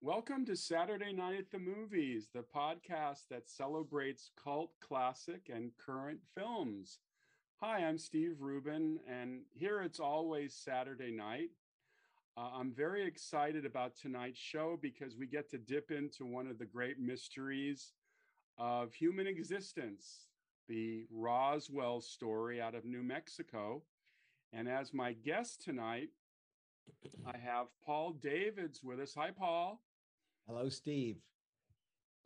Welcome to Saturday Night at the Movies, the podcast that celebrates cult, classic, and current films. Hi, I'm Steve Rubin, and here it's always Saturday night. Uh, I'm very excited about tonight's show because we get to dip into one of the great mysteries of human existence, the Roswell story out of New Mexico. And as my guest tonight, I have Paul Davids with us. Hi, Paul. Hello, Steve.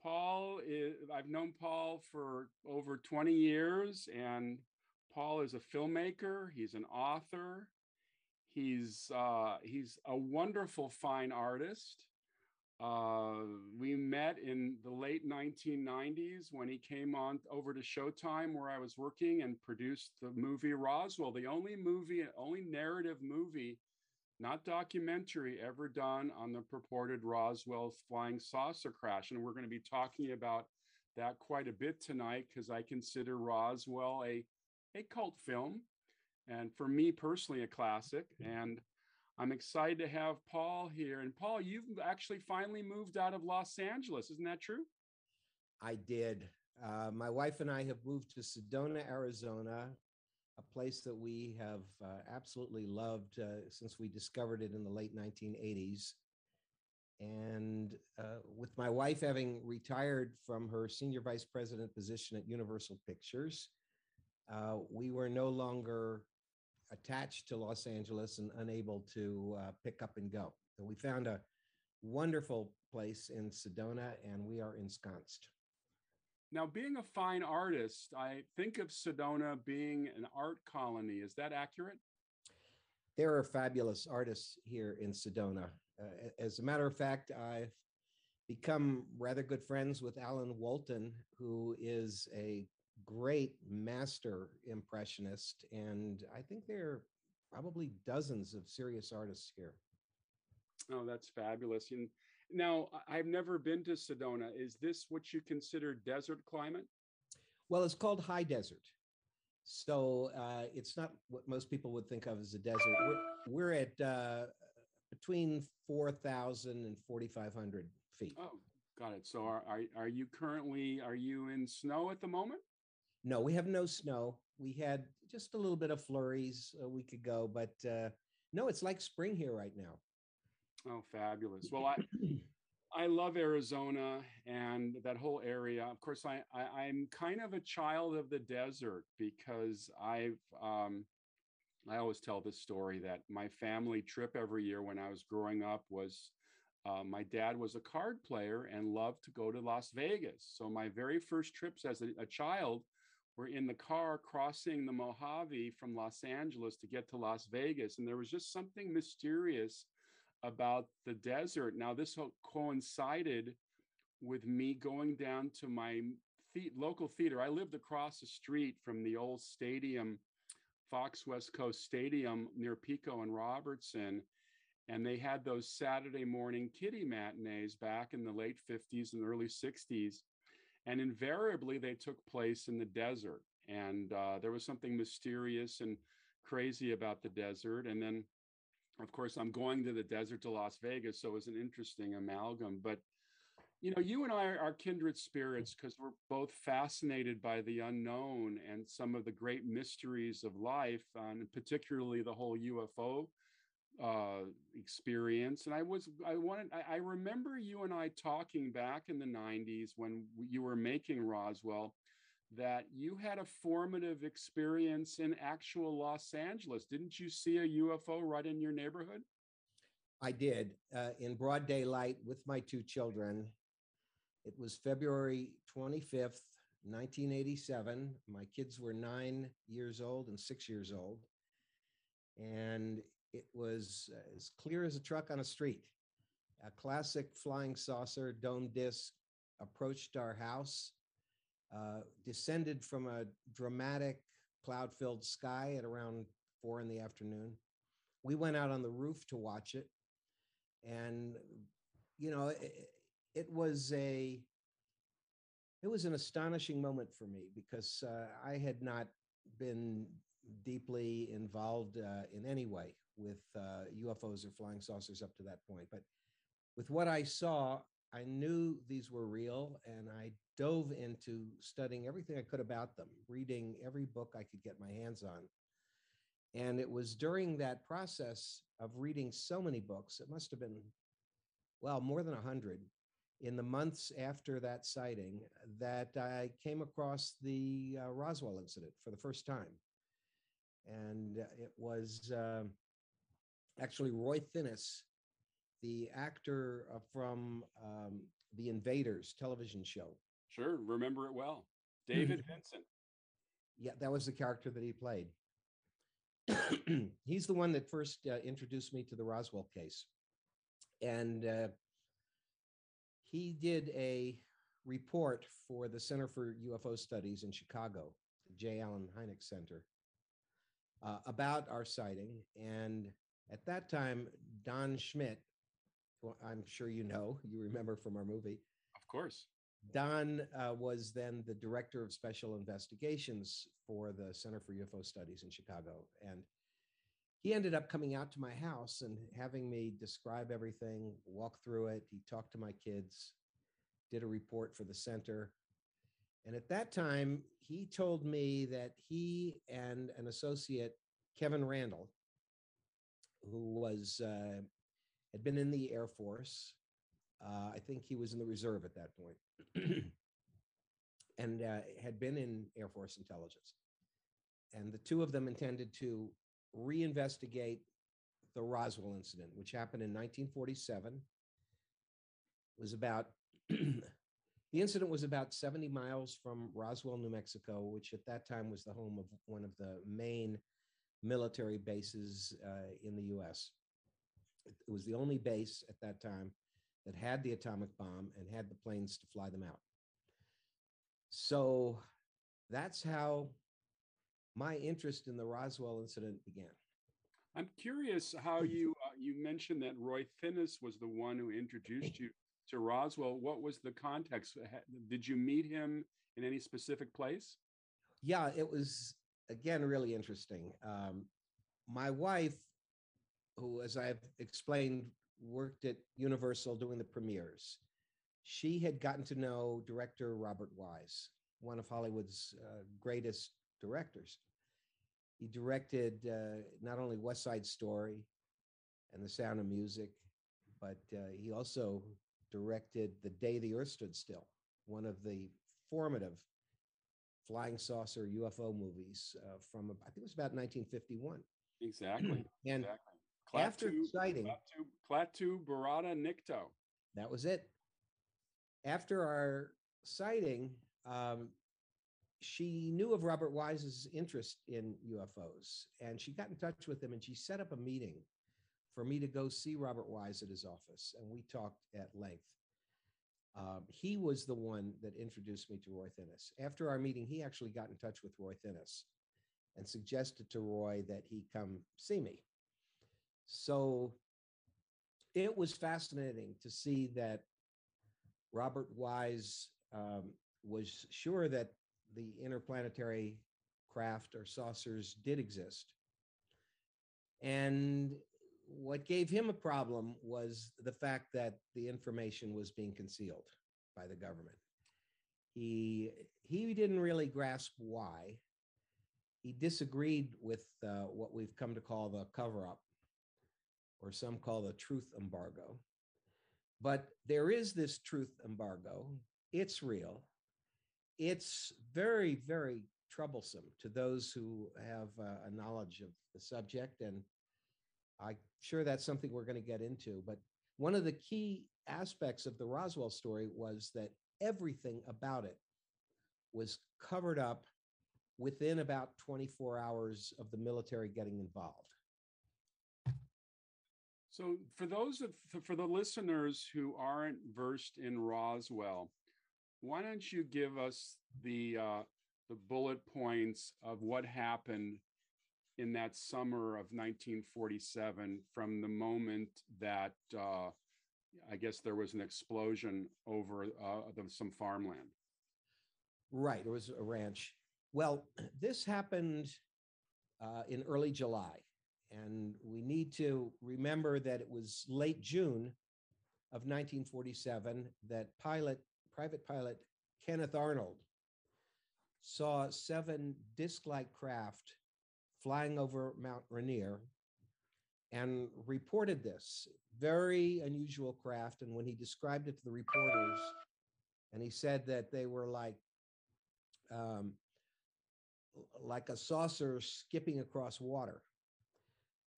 Paul is, I've known Paul for over 20 years, and Paul is a filmmaker, he's an author, he's uh, he's a wonderful fine artist. Uh, we met in the late 1990s when he came on over to Showtime, where I was working and produced the movie Roswell, the only movie, only narrative movie not documentary ever done on the purported Roswell flying saucer crash. And we're going to be talking about that quite a bit tonight because I consider Roswell a, a cult film. And for me personally, a classic. And I'm excited to have Paul here. And Paul, you've actually finally moved out of Los Angeles. Isn't that true? I did. Uh, my wife and I have moved to Sedona, Arizona, a place that we have uh, absolutely loved uh, since we discovered it in the late 1980s. And uh, with my wife having retired from her senior vice president position at Universal Pictures, uh, we were no longer attached to Los Angeles and unable to uh, pick up and go. So we found a wonderful place in Sedona and we are ensconced. Now, being a fine artist, I think of Sedona being an art colony. Is that accurate? There are fabulous artists here in Sedona. Uh, as a matter of fact, I've become rather good friends with Alan Walton, who is a great master impressionist. And I think there are probably dozens of serious artists here. Oh, that's fabulous. And now, I've never been to Sedona. Is this what you consider desert climate? Well, it's called high desert. So uh, it's not what most people would think of as a desert. We're, we're at uh, between 4,000 and 4,500 feet. Oh, got it. So are, are, are you currently, are you in snow at the moment? No, we have no snow. We had just a little bit of flurries a week ago, but uh, no, it's like spring here right now. Oh, fabulous. Well, I I love Arizona and that whole area. Of course, I, I am kind of a child of the desert because I've um, I always tell this story that my family trip every year when I was growing up was uh, my dad was a card player and loved to go to Las Vegas. So my very first trips as a, a child were in the car crossing the Mojave from Los Angeles to get to Las Vegas, and there was just something mysterious about the desert. Now, this coincided with me going down to my the- local theater. I lived across the street from the old stadium, Fox West Coast Stadium near Pico and Robertson. And they had those Saturday morning kiddie matinees back in the late 50s and early 60s. And invariably, they took place in the desert. And uh, there was something mysterious and crazy about the desert. And then of course, I'm going to the desert to Las Vegas, so it's an interesting amalgam. But you know, you and I are kindred spirits because we're both fascinated by the unknown and some of the great mysteries of life, and particularly the whole UFO uh, experience. And I was, I wanted, I, I remember you and I talking back in the '90s when you were making Roswell that you had a formative experience in actual Los Angeles. Didn't you see a UFO right in your neighborhood? I did uh, in broad daylight with my two children. It was February 25th, 1987. My kids were nine years old and six years old. And it was uh, as clear as a truck on a street. A classic flying saucer dome disc approached our house uh, descended from a dramatic cloud filled sky at around four in the afternoon. We went out on the roof to watch it. And, you know, it, it was a, it was an astonishing moment for me because uh, I had not been deeply involved uh, in any way with uh, UFOs or flying saucers up to that point. But with what I saw, I knew these were real and I dove into studying everything I could about them, reading every book I could get my hands on. And it was during that process of reading so many books, it must have been, well, more than a 100 in the months after that sighting, that I came across the uh, Roswell incident for the first time. And uh, it was uh, actually Roy Thinnes, the actor uh, from um, the Invaders television show. Sure, remember it well. David Vincent. Yeah, that was the character that he played. He's the one that first uh, introduced me to the Roswell case. And uh, he did a report for the Center for UFO Studies in Chicago, the J. Allen Hynek Center, uh, about our sighting. And at that time, Don Schmitt, who I'm sure you know, you remember from our movie. Of course. Don uh, was then the director of special investigations for the Center for UFO Studies in Chicago. And he ended up coming out to my house and having me describe everything, walk through it. He talked to my kids, did a report for the center. And at that time, he told me that he and an associate, Kevin Randle, who was uh, had been in the Air Force. Uh, I think he was in the reserve at that point, and uh, had been in Air Force intelligence. And the two of them intended to reinvestigate the Roswell incident, which happened in 1947. It was about the incident was about 70 miles from Roswell, New Mexico, which at that time was the home of one of the main military bases uh, in the US. It was the only base at that time that had the atomic bomb and had the planes to fly them out. So that's how my interest in the Roswell incident began. I'm curious how you uh, you mentioned that Roy Thinnes was the one who introduced you to Roswell. What was the context? Did you meet him in any specific place? Yeah, it was again really interesting. Um, my wife, who, as I've explained, worked at Universal doing the premieres, she had gotten to know director Robert Wise, one of Hollywood's uh, greatest directors. He directed uh, not only West Side Story and The Sound of Music, but uh, he also directed The Day the Earth Stood Still, one of the formative flying saucer UFO movies uh, from, I think it was about 1951. Exactly. and exactly. After sighting, Klaatu Barada Nikto. that was it. After our sighting, um, she knew of Robert Wise's interest in UFOs, and she got in touch with him, and she set up a meeting for me to go see Robert Wise at his office, and we talked at length. Um, he was the one that introduced me to Roy Thinnes. After our meeting, he actually got in touch with Roy Thinnes and suggested to Roy that he come see me. So it was fascinating to see that Robert Wise um, was sure that the interplanetary craft or saucers did exist. And what gave him a problem was the fact that the information was being concealed by the government. He he didn't really grasp why. He disagreed with uh, what we've come to call the cover up, or some call the truth embargo. But there is this truth embargo. It's real. It's very, very troublesome to those who have uh, a knowledge of the subject. And I'm sure that's something we're going to get into. But one of the key aspects of the Roswell story was that everything about it was covered up within about 24 hours of the military getting involved. So, for those of for the listeners who aren't versed in Roswell, why don't you give us the uh, the bullet points of what happened in that summer of 1947 from the moment that uh, I guess there was an explosion over uh, the, some farmland. Right, it was a ranch. Well, this happened uh, in early July, and we need to remember that it was late June of 1947 that pilot, private pilot Kenneth Arnold saw seven disc-like craft flying over Mount Rainier and reported this very unusual craft. And when he described it to the reporters, and he said that they were like um, like a saucer skipping across water.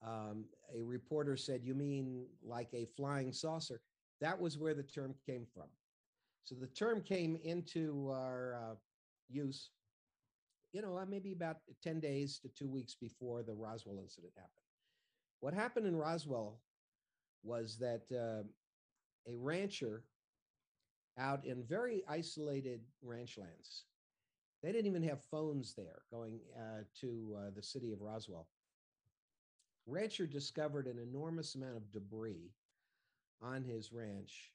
Um, a reporter said, "You mean like a flying saucer?" That was where the term came from. So the term came into our uh, use, you know, uh, maybe about 10 days to two weeks before the Roswell incident happened. What happened in Roswell was that uh, a rancher out in very isolated ranch lands, they didn't even have phones there going uh, to uh, the city of Roswell. Rancher discovered an enormous amount of debris on his ranch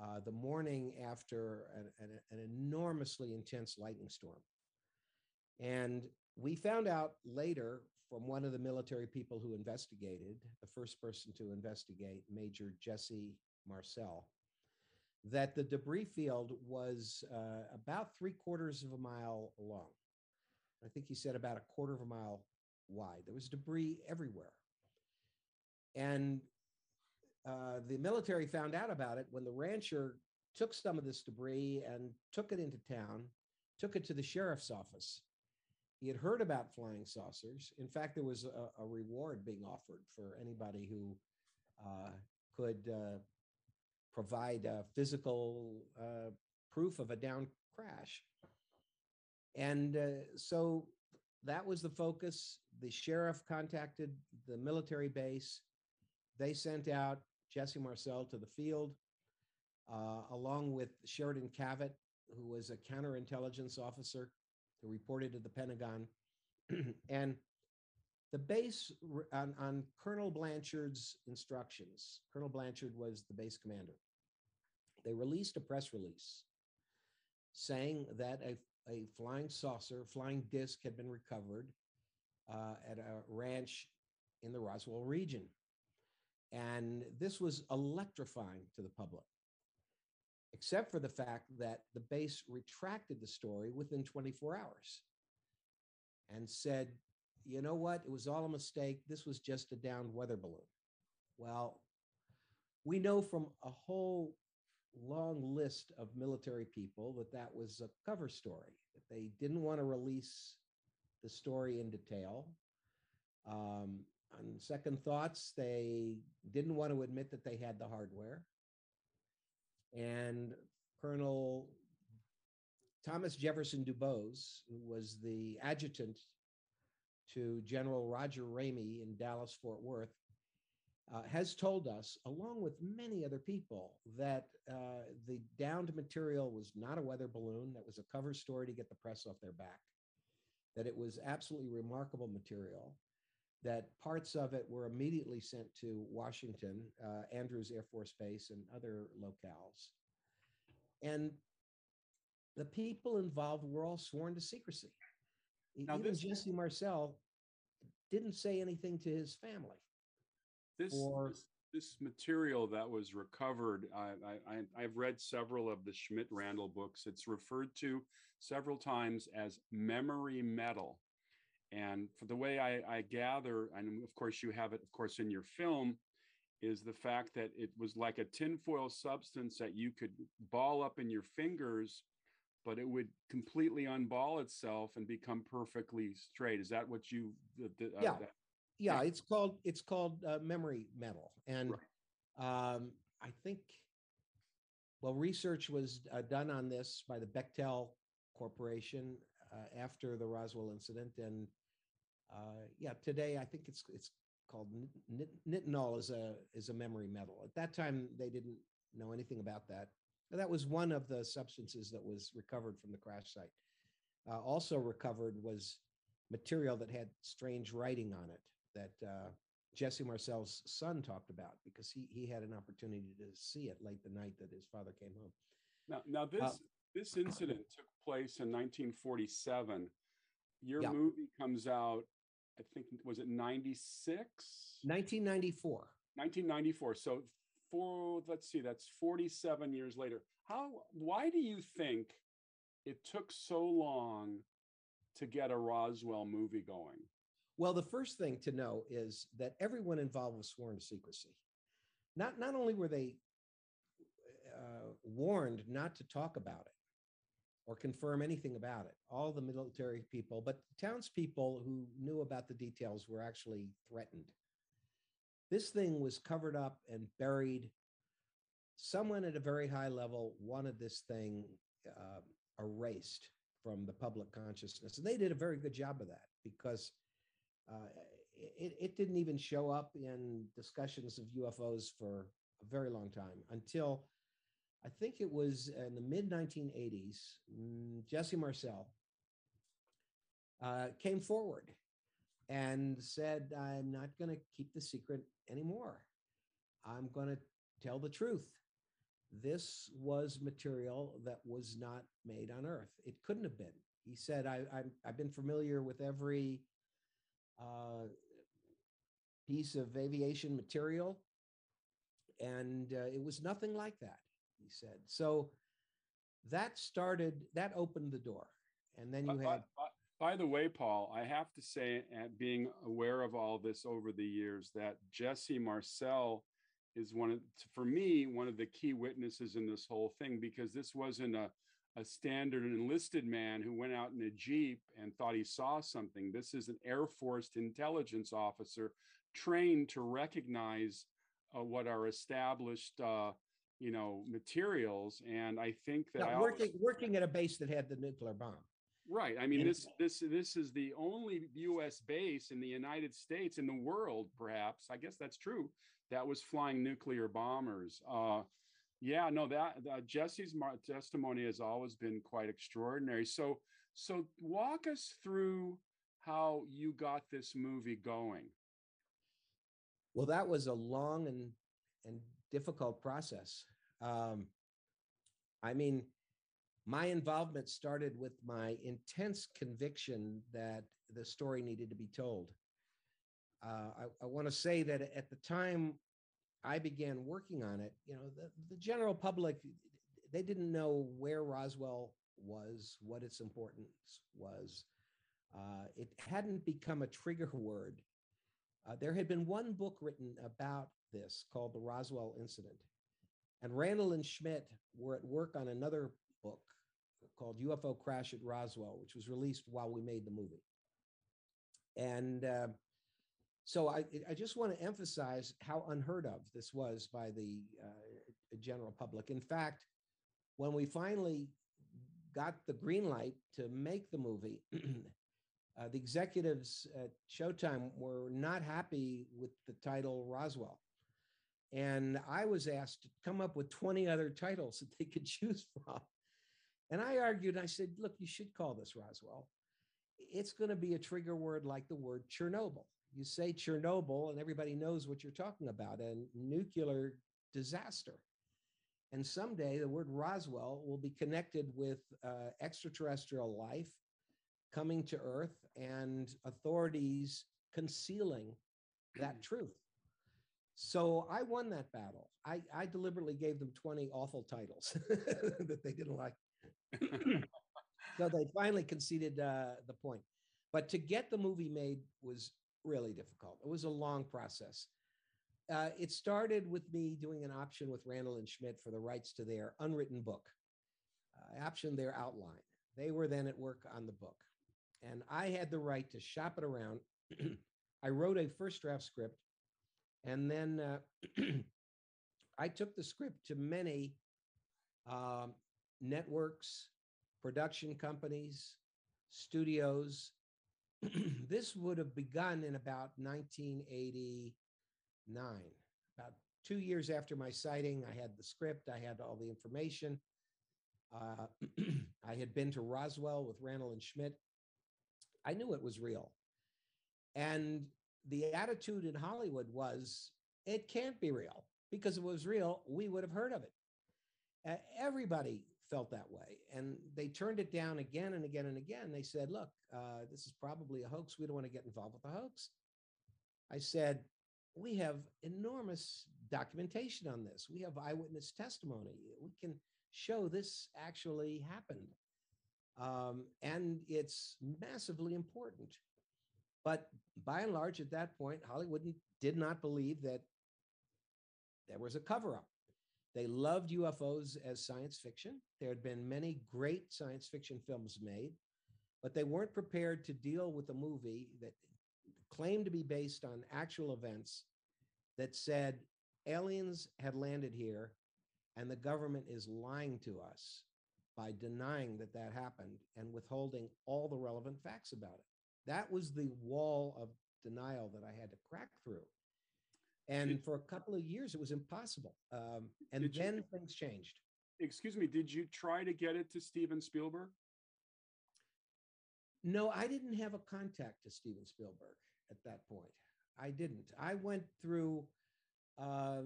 uh, the morning after an, an, an, enormously intense lightning storm. And we found out later from one of the military people who investigated, the first person to investigate, Major Jesse Marcel, that the debris field was uh, about three quarters of a mile long. I think he said about a quarter of a mile wide. There was debris everywhere. And uh, the military found out about it when the rancher took some of this debris and took it into town, took it to the sheriff's office. He had heard about flying saucers. In fact, there was a, a reward being offered for anybody who uh, could uh, provide physical uh, proof of a down crash. And uh, so that was the focus. The sheriff contacted the military base. They sent out Jesse Marcel to the field, uh, along with Sheridan Cavitt, who was a counterintelligence officer who reported to the Pentagon. and the base on, on Colonel Blanchard's instructions, Colonel Blanchard was the base commander. They released a press release saying that a, a flying saucer, flying disc had been recovered uh, at a ranch in the Roswell region. And this was electrifying to the public, except for the fact that the base retracted the story within 24 hours and said, you know what? It was all a mistake. This was just a downed weather balloon. Well, we know from a whole long list of military people that that was a cover story, that they didn't want to release the story in detail. Um, on second thoughts, they didn't want to admit that they had the hardware. And Colonel Thomas Jefferson Dubose, who was the adjutant to General Roger Ramey in Dallas, Fort Worth, uh, has told us, along with many other people, that uh, the downed material was not a weather balloon, that was a cover story to get the press off their back, that it was absolutely remarkable material, that parts of it were immediately sent to Washington, uh, Andrews Air Force Base, and other locales. And the people involved were all sworn to secrecy. Now Even this, Jesse Marcel didn't say anything to his family. This, or, this, this material that was recovered, I, I, I've read several of the Schmitt Randle books. It's referred to several times as memory metal. And for the way I, I gather, and of course you have it, of course, in your film, is the fact that it was like a tinfoil substance that you could ball up in your fingers, but it would completely unball itself and become perfectly straight. Is that what you? Uh, yeah. That, yeah, it's called it's called uh, memory metal, and right. um, I think well, research was uh, done on this by the Bechtel Corporation uh, after the Roswell incident, and uh, yeah, today I think it's it's called nitinol is a is a memory metal. At that time, they didn't know anything about that. That was one of the substances that was recovered from the crash site. Uh, also recovered was material that had strange writing on it that uh, Jesse Marcel's son talked about because he he had an opportunity to see it late the night that his father came home. Now, now this uh, this incident took place in 1947. Your yeah. movie comes out, I think, was it 96? 1994. 1994. So for let's see, that's 47 years later. How why do you think it took so long to get a Roswell movie going? Well, the first thing to know is that everyone involved was sworn to secrecy. Not not only were they uh, warned not to talk about it or confirm anything about it, all the military people, but the townspeople who knew about the details were actually threatened. This thing was covered up and buried. Someone at a very high level wanted this thing uh, erased from the public consciousness. And they did a very good job of that because uh, it, it didn't even show up in discussions of UFOs for a very long time until I think it was in the mid 1980s. Mm, Jesse Marcel uh, came forward and said, I'm not going to keep the secret anymore. I'm going to tell the truth. This was material that was not made on Earth. It couldn't have been. He said, I, have been familiar with every uh, piece of aviation material, and uh, it was nothing like that, he said. So that started, that opened the door. And then you by, had. By, by the way, Paul, I have to say, at being aware of all this over the years, that Jesse Marcel is one of, for me, one of the key witnesses in this whole thing because this wasn't a a standard enlisted man who went out in a jeep and thought he saw something. This is an Air Force intelligence officer trained to recognize uh, what are established, uh, you know, materials. And I think that now, working always, working at a base that had the nuclear bomb. Right. I mean, this this this is the only U.S. base in the United States in the world, perhaps. I guess that's true. That was flying nuclear bombers. Uh, yeah, no, that Jesse's testimony has always been quite extraordinary. So, so walk us through how you got this movie going. Well, that was a long and and difficult process. Um, I mean, my involvement started with my intense conviction that the story needed to be told. Uh, I, I want to say that at the time I began working on it, you know, the, the general public, they didn't know where Roswell was, what its importance was. Uh, it hadn't become a trigger word. Uh, there had been one book written about this called The Roswell Incident. And Randle and Schmitt were at work on another book called UFO Crash at Roswell, which was released while we made the movie. And uh, so I, I just want to emphasize how unheard of this was by the uh, general public. In fact, when we finally got the green light to make the movie, uh, the executives at Showtime were not happy with the title Roswell. And I was asked to come up with 20 other titles that they could choose from. And I argued, I said, look, you should call this Roswell. It's going to be a trigger word like the word Chernobyl you say Chernobyl, and everybody knows what you're talking about a nuclear disaster. And someday the word Roswell will be connected with uh, extraterrestrial life coming to Earth and authorities concealing that truth. So I won that battle. I, I deliberately gave them 20 awful titles that they didn't like. so they finally conceded uh, the point. But to get the movie made was really difficult. It was a long process. Uh, it started with me doing an option with Randle and Schmitt for the rights to their unwritten book. Uh, optioned their outline. They were then at work on the book. And I had the right to shop it around. I wrote a first draft script. And then uh, I took the script to many um, networks, production companies, studios, this would have begun in about 1989. About two years after my sighting, I had the script, I had all the information. Uh, I had been to Roswell with Randle and Schmitt. I knew it was real. And the attitude in Hollywood was it can't be real because if it was real, we would have heard of it. Uh, everybody felt that way. And they turned it down again and again and again. They said, look, uh, this is probably a hoax. We don't want to get involved with the hoax. I said, we have enormous documentation on this. We have eyewitness testimony. We can show this actually happened. Um, and it's massively important. But by and large, at that point, Hollywood did not believe that there was a cover up. They loved UFOs as science fiction. There had been many great science fiction films made, but they weren't prepared to deal with a movie that claimed to be based on actual events that said aliens had landed here and the government is lying to us by denying that that happened and withholding all the relevant facts about it. That was the wall of denial that I had to crack through. And for a couple of years, it was impossible. Um, and then you, things changed. Excuse me, did you try to get it to Steven Spielberg? No, I didn't have a contact to Steven Spielberg at that point. I didn't. I went through, uh,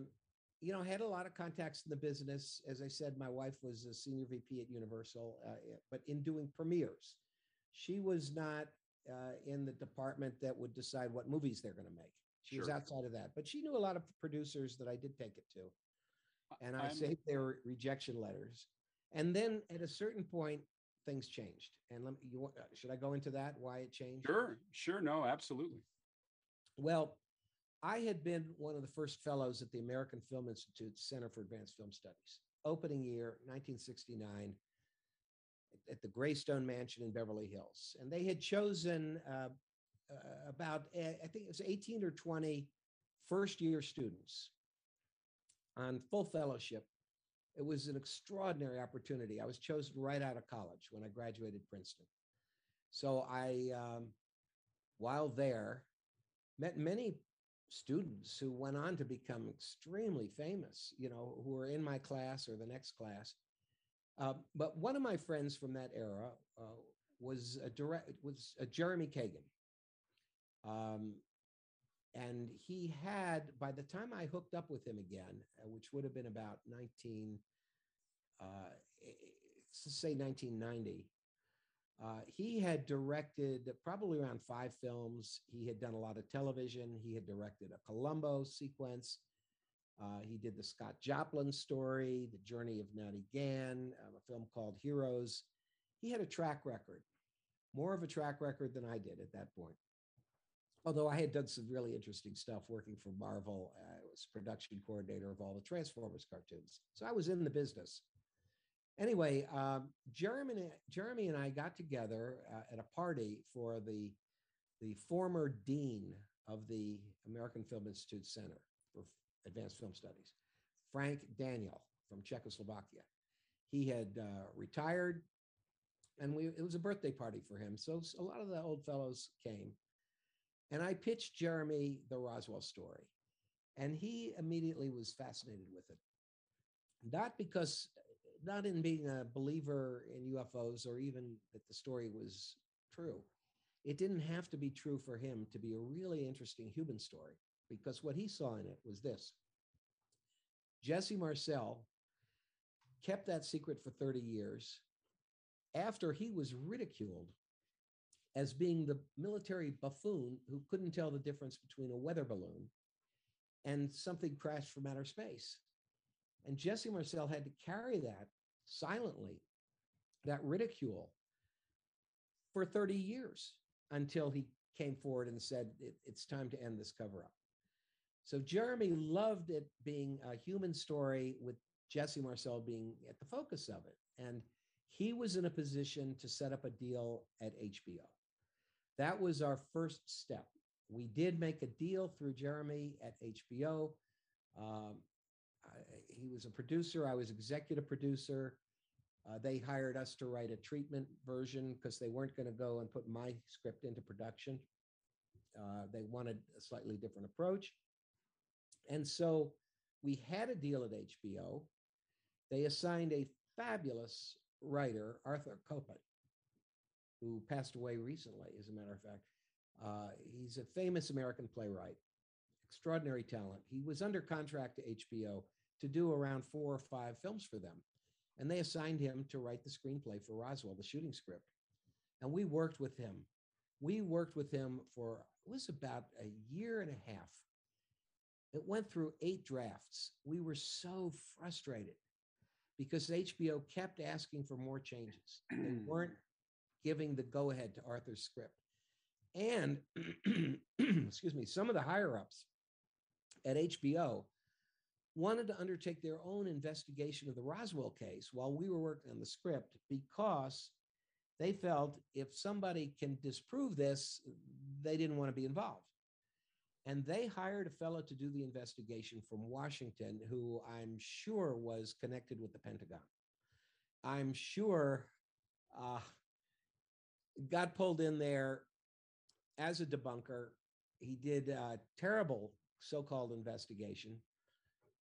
you know, I had a lot of contacts in the business. As I said, my wife was a senior VP at Universal, uh, but in doing premieres, she was not uh, in the department that would decide what movies they're going to make. She sure. was outside of that, but she knew a lot of producers that I did take it to, and I I'm... saved their rejection letters. And then at a certain point, things changed. And let me, you uh, should I go into that? Why it changed? Sure, sure. No, absolutely. Well, I had been one of the first fellows at the American Film Institute Center for Advanced Film Studies. Opening year, 1969, at the Greystone Mansion in Beverly Hills. And they had chosen uh, uh, about, eh, I think it was 18 or 20 first year students on full fellowship. It was an extraordinary opportunity. I was chosen right out of college when I graduated Princeton. So I, um, while there, met many students who went on to become extremely famous, you know, who were in my class or the next class. Uh, but one of my friends from that era uh, was a direct was a Jeremy Kagan, um, and he had by the time I hooked up with him again, uh, which would have been about nineteen, uh, say nineteen ninety, uh, he had directed probably around five films. He had done a lot of television. He had directed a Columbo sequence. Uh, he did the Scott Joplin story, The Journey of Natty Gann, um, a film called Heroes. He had a track record, more of a track record than I did at that point. Although I had done some really interesting stuff working for Marvel, uh, I was production coordinator of all the Transformers cartoons. So I was in the business anyway, um, Jeremy, Jeremy and I got together uh, at a party for the the former dean of the American Film Institute Center for Advanced Film Studies, Frank Daniel from Czechoslovakia. He had uh, retired, and we it was a birthday party for him. So a lot of the old fellows came, and I pitched Jeremy the Roswell story, and he immediately was fascinated with it. Not because not in being a believer in UFOs or even that the story was true. It didn't have to be true for him to be a really interesting human story because what he saw in it was this Jesse Marcel kept that secret for 30 years after he was ridiculed as being the military buffoon who couldn't tell the difference between a weather balloon and something crashed from outer space. And Jesse Marcel had to carry that silently, that ridicule, for 30 years until he came forward and said, it, It's time to end this cover up. So Jeremy loved it being a human story with Jesse Marcel being at the focus of it. And he was in a position to set up a deal at HBO. That was our first step. We did make a deal through Jeremy at HBO. Um, he was a producer. I was executive producer. Uh, they hired us to write a treatment version because they weren't going to go and put my script into production. Uh, they wanted a slightly different approach. And so we had a deal at HBO. They assigned a fabulous writer, Arthur Kopit, who passed away recently, as a matter of fact. Uh, he's a famous American playwright, extraordinary talent. He was under contract to HBO to do around four or five films for them. And they assigned him to write the screenplay for Roswell, the shooting script. And we worked with him. We worked with him for, it was about a year and a half. It went through eight drafts. We were so frustrated because HBO kept asking for more changes. They weren't giving the go ahead to Arthur's script. And excuse me, some of the higher ups at HBO wanted to undertake their own investigation of the Roswell case while we were working on the script because they felt if somebody can disprove this, they didn't want to be involved. And they hired a fellow to do the investigation from Washington who I'm sure was connected with the Pentagon. I'm sure uh, got pulled in there as a debunker. He did a terrible so called investigation.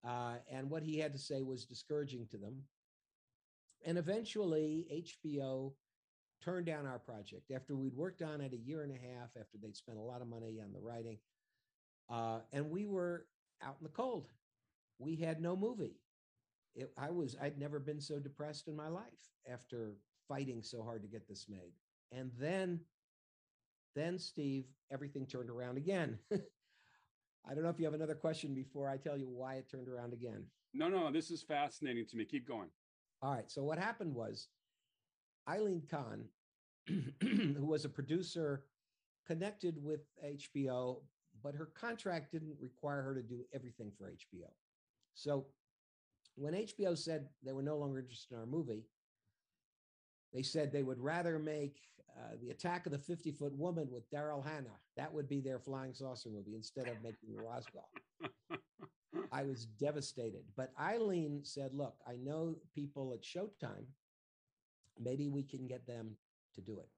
Uh, and what he had to say was discouraging to them. And eventually, HBO turned down our project after we'd worked on it a year and a half, after they'd spent a lot of money on the writing. Uh, and we were out in the cold. We had no movie. It, I was, I'd never been so depressed in my life after fighting so hard to get this made. And then, then Steve, everything turned around again. I don't know if you have another question before I tell you why it turned around again. No, no, this is fascinating to me. Keep going. All right. So what happened was Ilene Kahn, who was a producer connected with HBO, but her contract didn't require her to do everything for HBO. So when HBO said they were no longer interested in our movie, they said they would rather make uh, the attack of the 50 foot woman with Daryl Hannah. That would be their flying saucer movie instead of making Roswell. I was devastated. But Ilene said, Look, I know people at Showtime. Maybe we can get them to do it.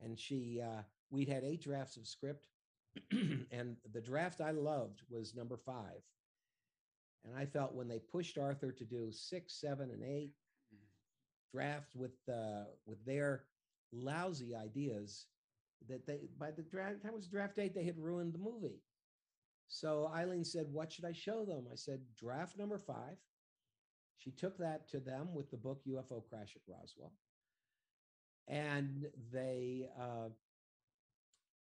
And she, uh, we'd had eight drafts of script, and the draft I loved was number five. And I felt when they pushed Arthur to do six, seven, and eight, draft with uh, with their lousy ideas that they by the draft time was draft date they had ruined the movie. So Ilene said, "What should I show them?" I said, "Draft number five. She took that to them with the book UFO Crash at Roswell, and they uh,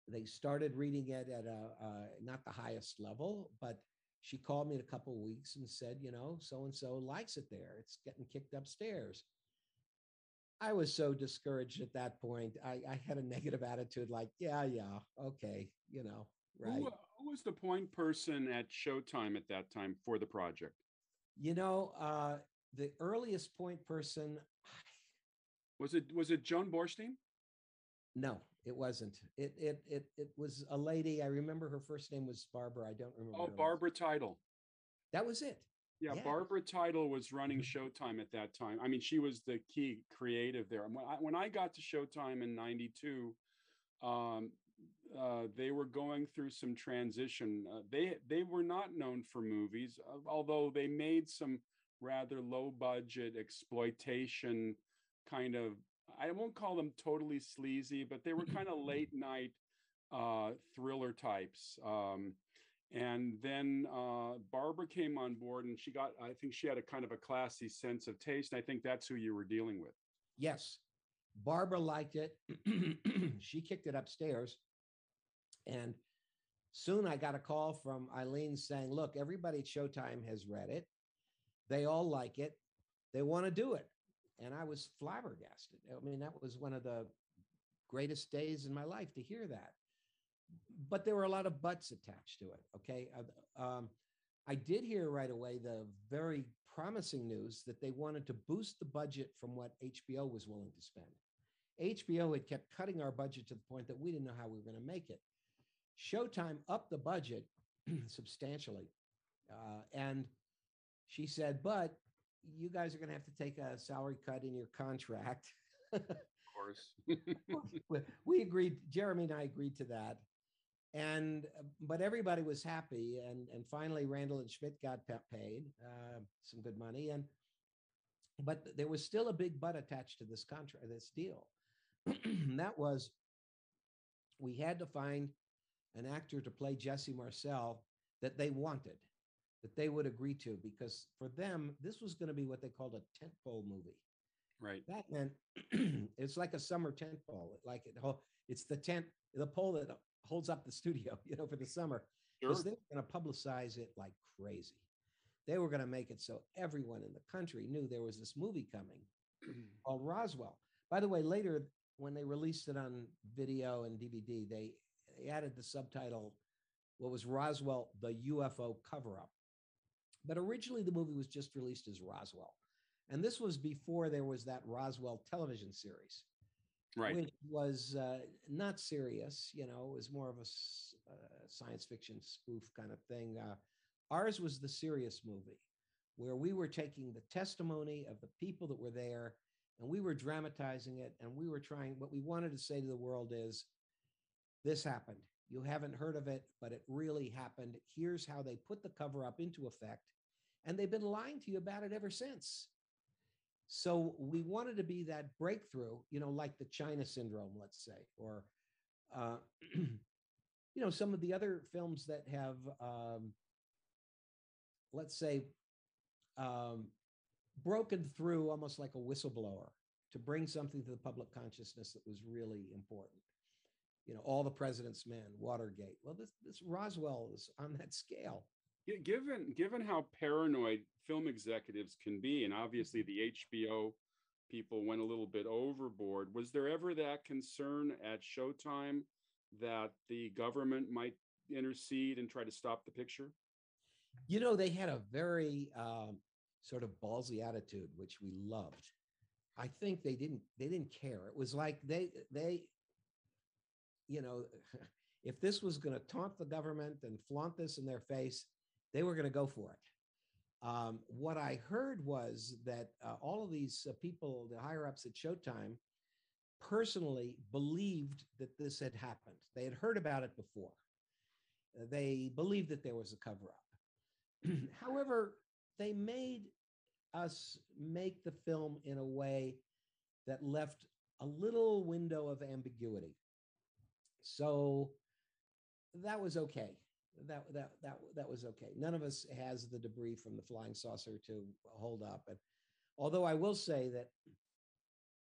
they started reading it at a uh, not the highest level, but she called me in a couple of weeks and said, you know, so and so likes it there. It's getting kicked upstairs. I was so discouraged at that point. I, I had a negative attitude, like, yeah, yeah, okay, you know, right. Who, who, was the point person at Showtime at that time for the project? You know, uh, the earliest point person was it was it Joan Borstein? No, it wasn't. It it it it was a lady. I remember her first name was Barbara. I don't remember. Oh, Barbara Title. That was it. Yeah, yeah, Barbara Title was running mm-hmm. Showtime at that time. I mean, she was the key creative there. When I, when I got to Showtime in '92, um, uh, they were going through some transition. Uh, they they were not known for movies, uh, although they made some rather low budget exploitation kind of. I won't call them totally sleazy, but they were kind of late night uh, thriller types. Um, and then uh, Barbara came on board, and she got. I think she had a kind of a classy sense of taste. I think that's who you were dealing with. Yes, Barbara liked it. she kicked it upstairs, and soon I got a call from Ilene saying, "Look, everybody at Showtime has read it. They all like it. They want to do it." And I was flabbergasted. I mean, that was one of the greatest days in my life to hear that but there were a lot of buts attached to it. Okay. Um, I did hear right away the very promising news that they wanted to boost the budget from what HBO was willing to spend. HBO had kept cutting our budget to the point that we didn't know how we were going to make it. Showtime upped the budget substantially. Uh, and she said, but you guys are going to have to take a salary cut in your contract. of course. we agreed, Jeremy and I agreed to that and uh, but everybody was happy and and finally randle and schmitt got paid uh, some good money and but there was still a big but attached to this contract this deal. That was we had to find an actor to play jesse marcel that they wanted that they would agree to because for them this was going to be what they called a tentpole movie. Right. That meant it's like a summer tent pole like it it's the tent the pole that holds up the studio, you know, for the summer. because Sure. they were going to publicize it like crazy. They were going to make it so everyone in the country knew there was this movie coming called Roswell. By the way, later when they released it on video and DVD, they, they added the subtitle, what was Roswell, the UFO cover up. But originally the movie was just released as Roswell. And this was before there was that Roswell television series, right. which was uh, not serious. You know, it was more of a uh, science fiction spoof kind of thing. Uh, ours was the serious movie where we were taking the testimony of the people that were there and we were dramatizing it and we were trying what we wanted to say to the world is this happened you haven't heard of it but it really happened here's how they put the cover up into effect and they've been lying to you about it ever since so we wanted to be that breakthrough you know like the china syndrome let's say or uh, you know some of the other films that have um, let's say um, broken through almost like a whistleblower to bring something to the public consciousness that was really important. You know, all the president's men, Watergate. Well, this this Roswell is on that scale. Gi- Given given how paranoid film executives can be, and obviously the HBO people went a little bit overboard, was there ever that concern at Showtime that the government might intercede and try to stop the picture? You know, they had a very um, sort of ballsy attitude, which we loved. I think they didn't they didn't care. It was like they they, you know, if this was going to taunt the government and flaunt this in their face, they were going to go for it. Um, what I heard was that uh, all of these uh, people, the higher ups at Showtime, personally believed that this had happened. They had heard about it before. Uh, They believed that there was a cover up. However, they made us make the film in a way that left a little window of ambiguity. So that was okay. That that that that was okay. None of us has the debris from the flying saucer to hold up. And although I will say that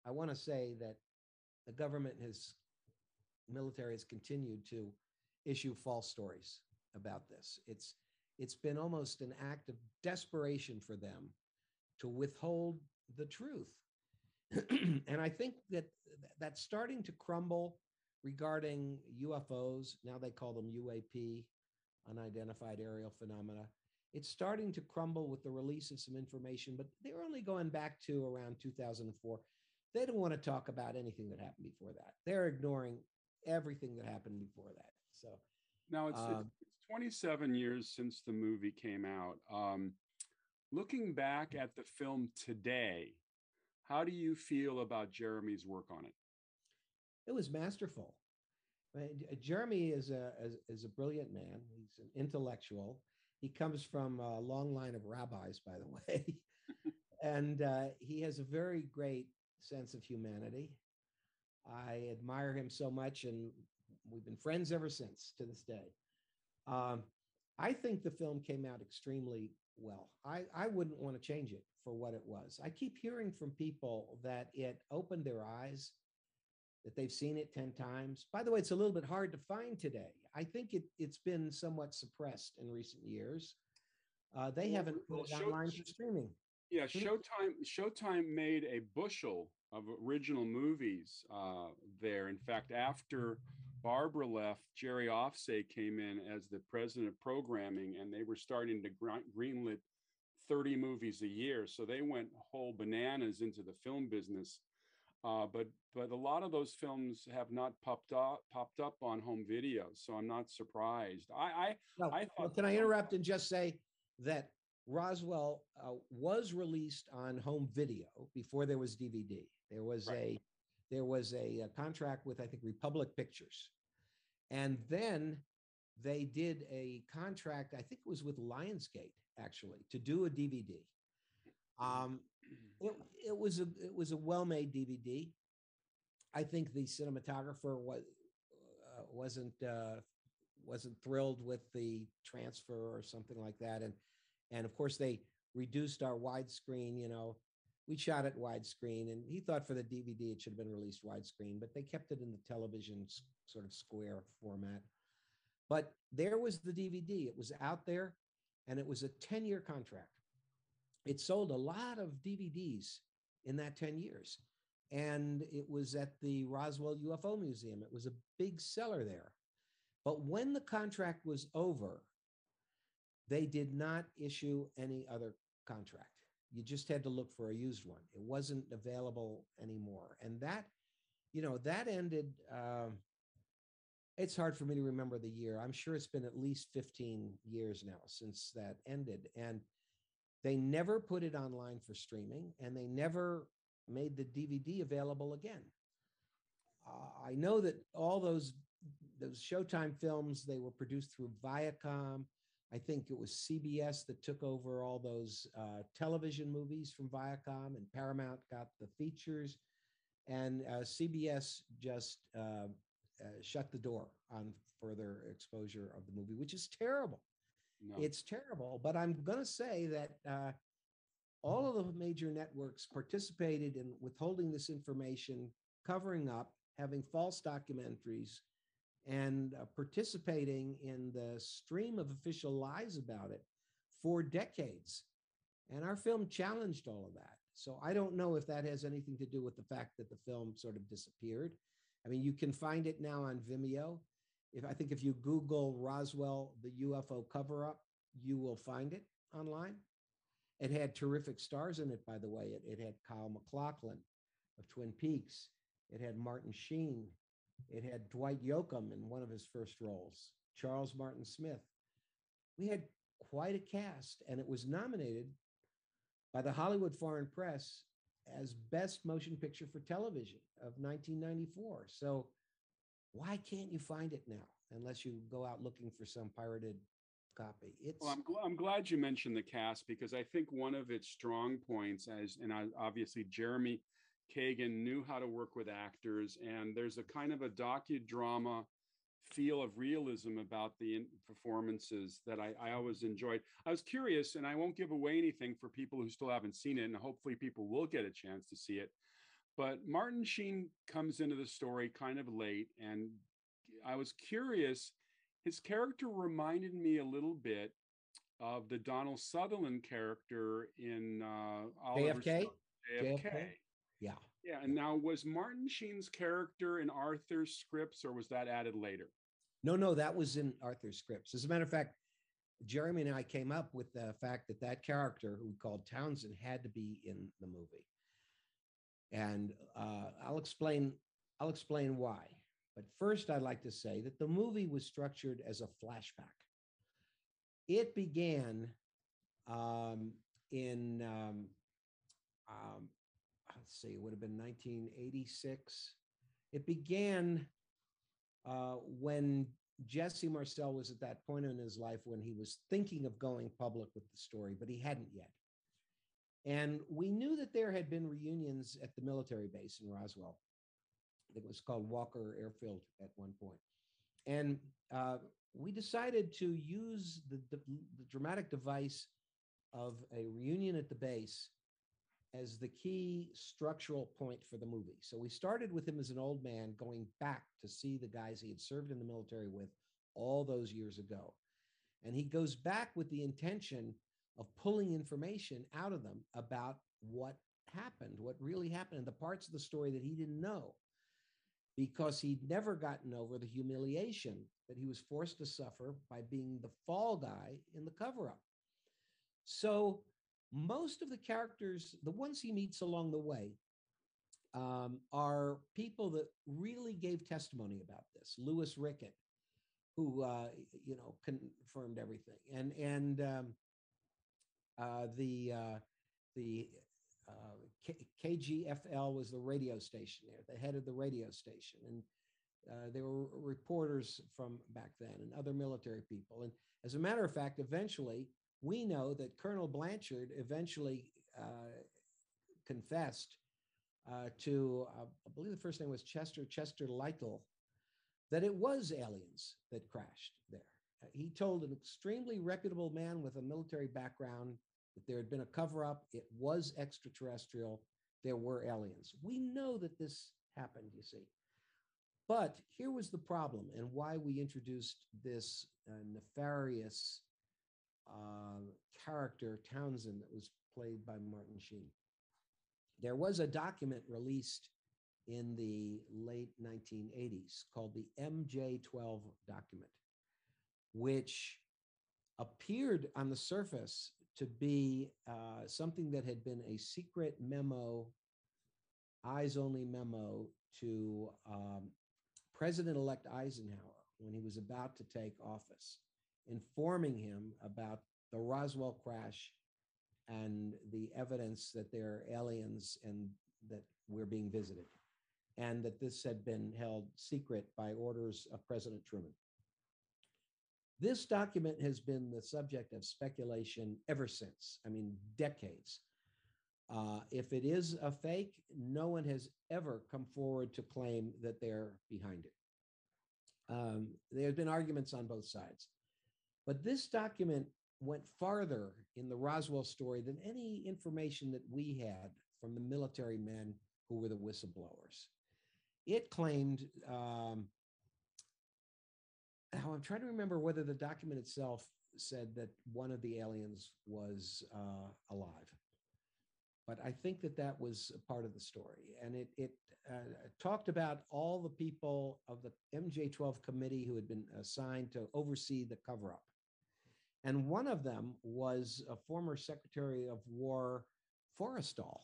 I want to say that the government has military has continued to issue false stories about this. It's it's been almost an act of desperation for them to withhold the truth. and I think that that's starting to crumble regarding UFOs. Now they call them UAP, unidentified aerial phenomena. It's starting to crumble with the release of some information, but they're only going back to around 2004. They don't want to talk about anything that happened before that. They're ignoring everything that happened before that. So Now it's, Um, it's 27 years since the movie came out. Um, looking back at the film today, how do you feel about Jeremy's work on it? it was masterful. Jeremy is a is, is a brilliant man. He's an intellectual. He comes from a long line of rabbis, by the way, and uh, he has a very great sense of humanity. I admire him so much, and we've been friends ever since to this day. Um, I think the film came out extremely well. I, I wouldn't want to change it for what it was. I keep hearing from people that it opened their eyes, that they've seen it 10 times. By the way, it's a little bit hard to find today. I think it, it's been somewhat suppressed in recent years. Uh, they Well, haven't put well, it show- online for streaming. Yeah, Hmm. Showtime. Showtime made a bushel of original movies uh, there. In fact, after Barbara left, Jerry Offsay came in as the president of programming, and they were starting to greenlit 30 movies a year. So they went whole bananas into the film business. Uh, but but a lot of those films have not popped up popped up on home video, so I'm not surprised. I, I Well, I well, thought can I interrupt and just say that Roswell uh, was released on home video before there was DVD. There was Right. a there was a, a contract with I think Republic Pictures, and then they did a contract. I think it was with Lionsgate actually to do a DVD. Um, it, it was a it was a well-made DVD. I think the cinematographer was uh, wasn't uh, wasn't thrilled with the transfer or something like that, and and of course they reduced our widescreen. You know, we shot it widescreen, and he thought for the DVD it should have been released widescreen, but they kept it in the television sort of square format. But there was the DVD. It was out there and it was a 10 year contract. It sold a lot of DVDs in that 10 years. And it was at the Roswell UFO Museum. It was a big seller there. But when the contract was over, they did not issue any other contract. You just had to look for a used one. It wasn't available anymore. And that, you know, that ended. Um, it's hard for me to remember the year. I'm sure it's been at least 15 years now since that ended. And they never put it online for streaming and they never made the DVD available again. Uh, I know that all those those Showtime films they were produced through Viacom. I think it was CBS that took over all those uh, television movies from Viacom, and Paramount got the features, and uh, CBS just uh, uh, shut the door on further exposure of the movie, which is terrible. No. It's terrible. But I'm going to say that uh, all of the major networks participated in withholding this information, covering up, having false documentaries, and uh, participating in the stream of official lies about it for decades. And our film challenged all of that. So I don't know if that has anything to do with the fact that the film sort of disappeared. I mean, you can find it now on Vimeo. If I think if you Google Roswell, the UFO cover up, you will find it online. It had terrific stars in it, by the way. It, it had Kyle MacLachlan of Twin Peaks. It had Martin Sheen. It had Dwight Yoakam in one of his first roles, Charles Martin Smith. We had quite a cast, and it was nominated by the Hollywood Foreign Press as Best Motion Picture for Television of 1994. So why can't you find it now unless you go out looking for some pirated copy? It's well, I'm, gl- I'm glad you mentioned the cast because I think one of its strong points, as and I, obviously Jeremy Kagan knew how to work with actors, and there's a kind of a docudrama feel of realism about the performances that I, I, always enjoyed. I was curious, and I won't give away anything for people who still haven't seen it, and hopefully people will get a chance to see it. But Martin Sheen comes into the story kind of late, and I was curious. His character reminded me a little bit of the Donald Sutherland character in uh, Oliver JFK. JFK. JFK. Yeah. Yeah. And now was Martin Sheen's character in Arthur's scripts or was that added later? No, no, that was in Arthur's scripts. As a matter of fact, Jeremy and I came up with the fact that that character who we called Townsend had to be in the movie. And uh, I'll explain, I'll explain why. But first, I'd like to say that the movie was structured as a flashback. It began um, in um, um, let's see, it would have been 1986. It began uh, when Jesse Marcel was at that point in his life when he was thinking of going public with the story, but he hadn't yet. And we knew that there had been reunions at the military base in Roswell. It was called Walker Airfield at one point. And uh, we decided to use the, the, the dramatic device of a reunion at the base as the key structural point for the movie. So we started with him as an old man going back to see the guys he had served in the military with all those years ago. And he goes back with the intention of pulling information out of them about what happened, what really happened, and the parts of the story that he didn't know because he'd never gotten over the humiliation that he was forced to suffer by being the fall guy in the cover up. So most of the characters, the ones he meets along the way, um, are people that really gave testimony about this. Lewis Rickett, who uh, you know confirmed everything, and and um, the uh, the uh, K- KGFL was the radio station there, the head of the radio station, and uh, there were reporters from back then and other military people. And as a matter of fact, eventually we know that Colonel Blanchard eventually uh, confessed uh, to, uh, I believe the first name was Chester, Chester Lytle, that it was aliens that crashed there. Uh, he told an extremely reputable man with a military background that there had been a cover up, it was extraterrestrial, there were aliens. We know that this happened, you see. But here was the problem and why we introduced this uh, nefarious uh, character, Townsend, that was played by Martin Sheen. There was a document released in the late 1980s called the MJ12 document, which appeared on the surface to be uh, something that had been a secret memo, eyes only memo to um, President elect Eisenhower when he was about to take office, informing him about the Roswell crash and the evidence that there are aliens and that we're being visited, and that this had been held secret by orders of President Truman. This document has been the subject of speculation ever since, I mean, decades. Uh, if it is a fake, no one has ever come forward to claim that they're behind it. Um, there have been arguments on both sides. But this document went farther in the Roswell story than any information that we had from the military men who were the whistleblowers. It claimed, um, I'm trying to remember whether the document itself said that one of the aliens was uh, alive. But I think that that was a part of the story. And it, it uh, talked about all the people of the MJ12 committee who had been assigned to oversee the cover up. And one of them was a former Secretary of War, Forrestal,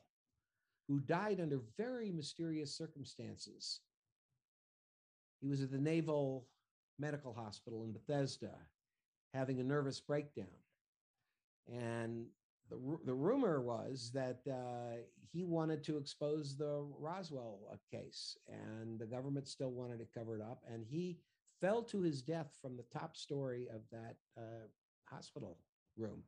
who died under very mysterious circumstances. He was at the Naval Medical Hospital in Bethesda having a nervous breakdown. And the, the rumor was that uh, he wanted to expose the Roswell uh, case, and the government still wanted it up. And he fell to his death from the top story of that uh, hospital room.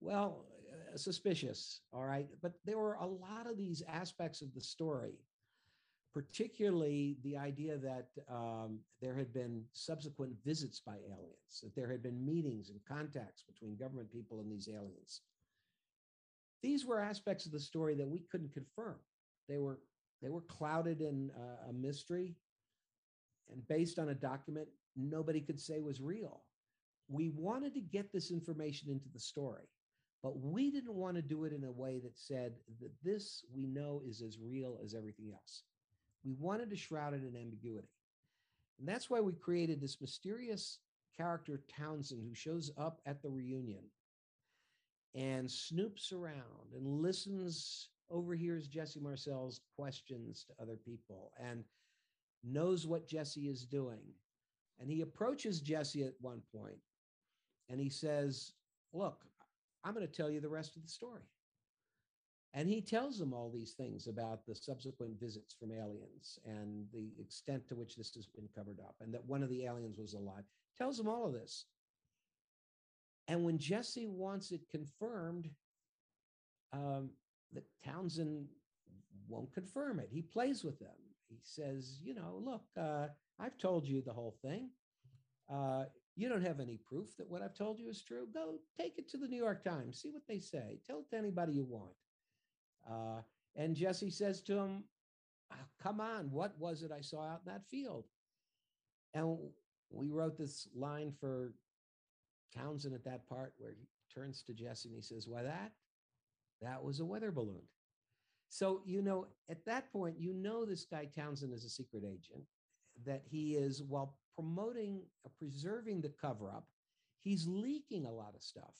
Well, uh, suspicious, all right. But there were a lot of these aspects of the story, particularly the idea that um, there had been subsequent visits by aliens, that there had been meetings and contacts between government people and these aliens. These were aspects of the story that we couldn't confirm. They were they were clouded in uh, a mystery and based on a document nobody could say was real we wanted to get this information into the story, but we didn't want to do it in a way that said that this we know is as real as everything else. We wanted to shroud it in ambiguity. And that's why we created this mysterious character, Townsend, who shows up at the reunion and snoops around and listens, overhears Jesse Marcel's questions to other people and knows what Jesse is doing. And he approaches Jesse at one point and he says, Look, I'm going to tell you the rest of the story. And he tells them all these things about the subsequent visits from aliens and the extent to which this has been covered up, and that one of the aliens was alive. Tells them all of this. And when Jesse wants it confirmed, um, that Townsend won't confirm it. He plays with them. He says, you know, look, uh, I've told you the whole thing. Uh, you don't have any proof that what I've told you is true. Go take it to the New York Times, see what they say. Tell it to anybody you want. Uh, and Jesse says to him, oh, Come on, what was it I saw out in that field? And we wrote this line for Townsend at that part where he turns to Jesse and he says, Why, that? That was a weather balloon. So, you know, at that point, you know this guy Townsend is a secret agent, that he is, while promoting, uh, preserving the cover up, he's leaking a lot of stuff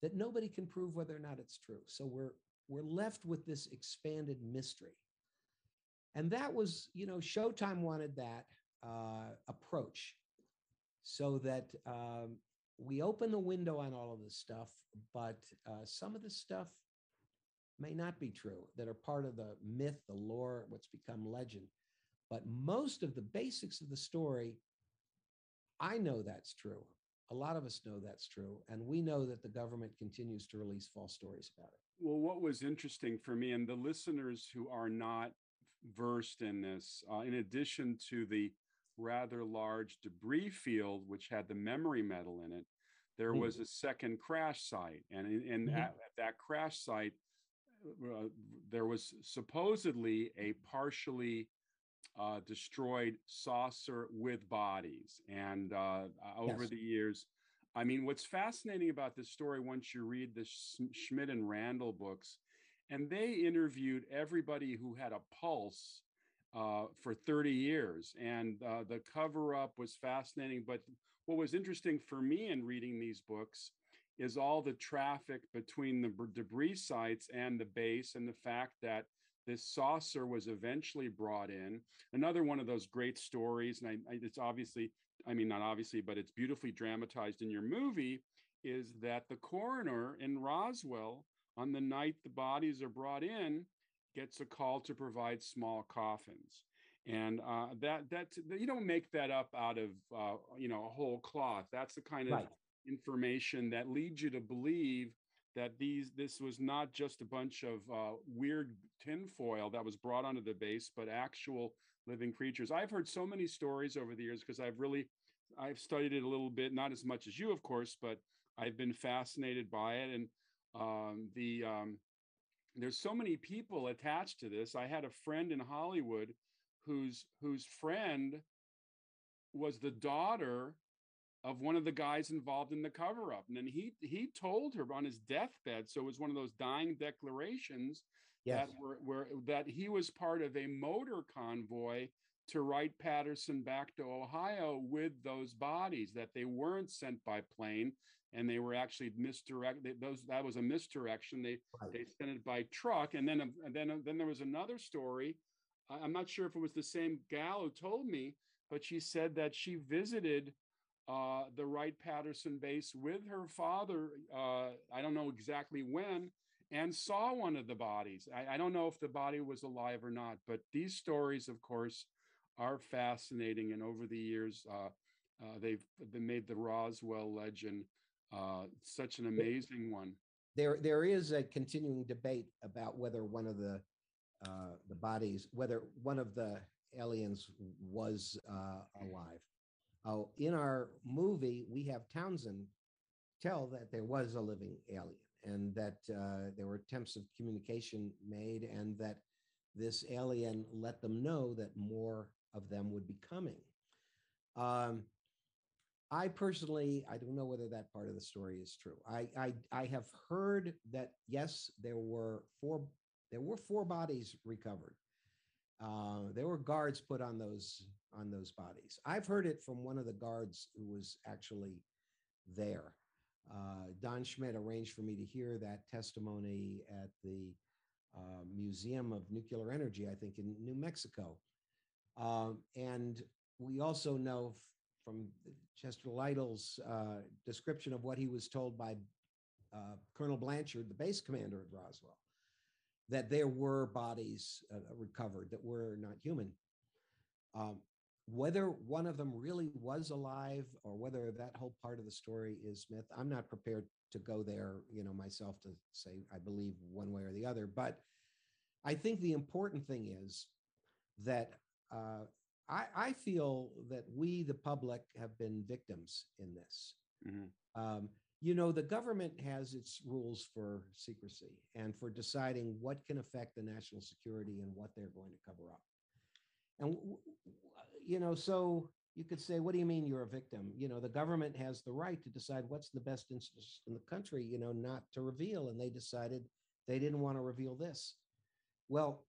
that nobody can prove whether or not it's true. So we're we're left with this expanded mystery. And that was, you know, Showtime wanted that uh, approach so that um, we open the window on all of this stuff, but uh, some of the stuff may not be true that are part of the myth, the lore, what's become legend. But most of the basics of the story, I know that's true. A lot of us know that's true. And we know that the government continues to release false stories about it. Well, what was interesting for me and the listeners who are not versed in this, uh, in addition to the rather large debris field, which had the memory metal in it, there mm-hmm. was a second crash site. And, in, mm-hmm. at, at, that crash site, uh, there was supposedly a partially uh, destroyed saucer with bodies. And uh, over Yes. the years, I mean, what's fascinating about this story, once you read the Schmitt and Randle books, and they interviewed everybody who had a pulse uh, for 30 years. And uh, the cover up was fascinating. But what was interesting for me in reading these books is all the traffic between the debris sites and the base, and the fact that this saucer was eventually brought in. Another one of those great stories, and I, I, it's obviously, I mean, not obviously, but it's beautifully dramatized in your movie, is that the coroner in Roswell, on the night the bodies are brought in, gets a call to provide small coffins. And uh, that that you don't make that up out of uh, you know a whole cloth. That's the kind of Right. information that leads you to believe that these this was not just a bunch of uh, weird tinfoil that was brought onto the base, but actual living creatures. I've heard so many stories over the years because I've really I've studied it a little bit, not as much as you, of course, but I've been fascinated by it. And um, the um, there's so many people attached to this. I had a friend in Hollywood whose whose friend was the daughter of one of the guys involved in the cover up and then he he told her on his deathbed so it was one of those dying declarations Yes. that were, were that he was part of a motor convoy to Wright Patterson back to Ohio with those bodies that they weren't sent by plane and they were actually misdirected those that was a misdirection they Right. they sent it by truck and then and then then there was another story i'm not sure if it was the same gal who told me but she said that she visited uh, the Wright Patterson base with her father. Uh, I don't know exactly when, and saw one of the bodies. I, I don't know if the body was alive or not, but these stories, of course, are fascinating. And over the years, uh, uh, they've been made the Roswell legend uh, such an amazing one. there there is a continuing debate about whether one of the uh, the bodies, whether one of the aliens was uh, alive. Oh, in our movie, we have Townsend tell that there was a living alien and that uh, there were attempts of communication made, and that this alien let them know that more of them would be coming. Um, I personally, I don't know whether that part of the story is true. I, I, I have heard that yes, there were four, there were four bodies recovered. Uh, there were guards put on those on those bodies. I've heard it from one of the guards who was actually there. Uh, Don Schmitt arranged for me to hear that testimony at the uh, Museum of Nuclear Energy, I think in New Mexico. Um, and we also know f- from Chester Lytle's uh, description of what he was told by uh, Colonel Blanchard, the base commander at Roswell, that there were bodies uh, recovered that were not human. Um, whether one of them really was alive or whether that whole part of the story is myth, I'm not prepared to go there, you know, myself to say I believe one way or the other. But I think the important thing is that uh, I, I feel that we, the public, have been victims in this. Mhm. Um, you know, the government has its rules for secrecy and for deciding what can affect the national security and what they're going to cover up. And, w- you know, so you could say, what do you mean you're a victim? You know, the government has the right to decide what's the best interest in the country, you know, not to reveal. And they decided they didn't want to reveal this. Well,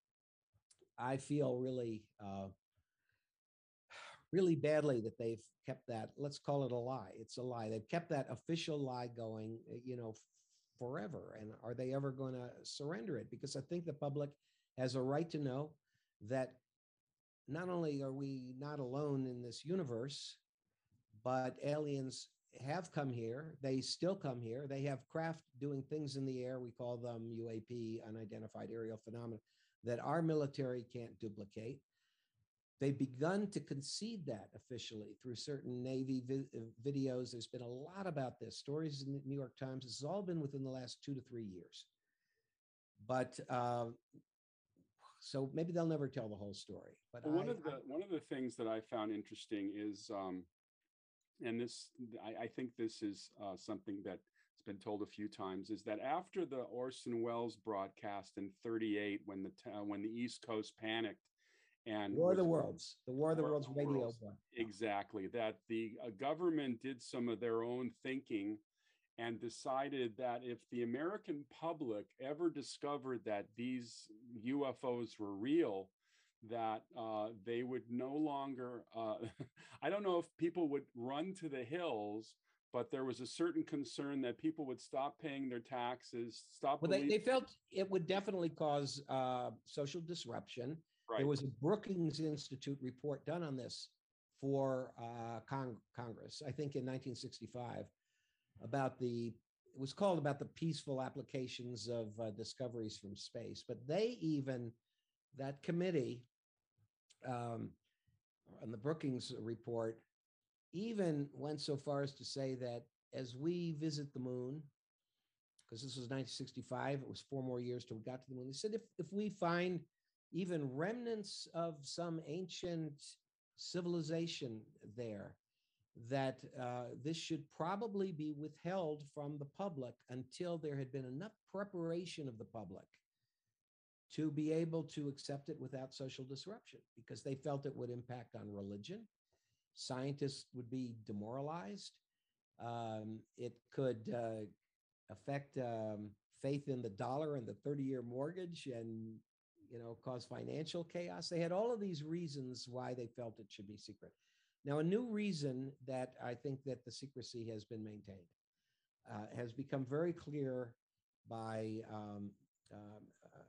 I feel really, uh, really badly that they've kept that. Let's call it a lie. It's a lie. They've kept that official lie going, uh, you know, forever. And are they ever going to surrender it? Because I think the public has a right to know that not only are we not alone in this universe, but aliens have come here. They still come here. They have craft doing things in the air. We call them UAP, unidentified aerial phenomena, that our military can't duplicate. They've begun to concede that officially through certain Navy vi- uh, videos. There's been a lot about this, stories in the New York Times. This has all been within the last two to three years. But uh, so maybe they'll never tell the whole story. But Well, one I- of the one of the things that I found interesting is, um, and this I, I think this is uh, something that's been told a few times, is that after the Orson Welles broadcast in '38, when the t- uh, when the East Coast panicked, and War of the Worlds, the War of the War of Worlds the radio Worlds. Exactly, that the uh, government did some of their own thinking and decided that if the American public ever discovered that these UFOs were real, that uh, they would no longer, uh, I don't know if people would run to the hills, but there was a certain concern that people would stop paying their taxes, stop. Well, they, they felt it would definitely cause uh, social disruption. right. There was a Brookings Institute report done on this for uh, Cong- Congress, I think in 1965, about the, it was called about the peaceful applications of uh, discoveries from space. But they even, that committee um, on the Brookings report, even went so far as to say that as we visit the moon, because this was 1965, it was four more years till we got to the moon. They said if, if we find even remnants of some ancient civilization there, that uh, this should probably be withheld from the public until there had been enough preparation of the public to be able to accept it without social disruption, because they felt it would impact on religion. Scientists would be demoralized. Um, it could uh, affect um, faith in the dollar and the 30 year mortgage and you know cause financial chaos they had all of these reasons why they felt it should be secret now a new reason that i think that the secrecy has been maintained uh, has become very clear by um, um, uh,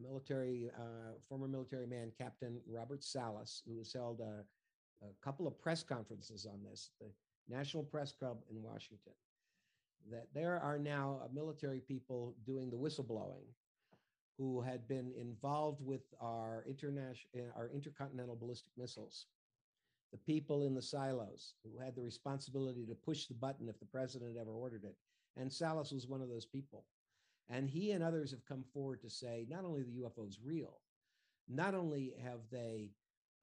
military uh, former military man captain robert salas who has held a, a couple of press conferences on this the national press club in washington that there are now uh, military people doing the whistleblowing who had been involved with our international our intercontinental ballistic missiles the people in the silos who had the responsibility to push the button if the president ever ordered it. And salas was one of those people. And he and others have come forward to say not only the UFOs real not only have they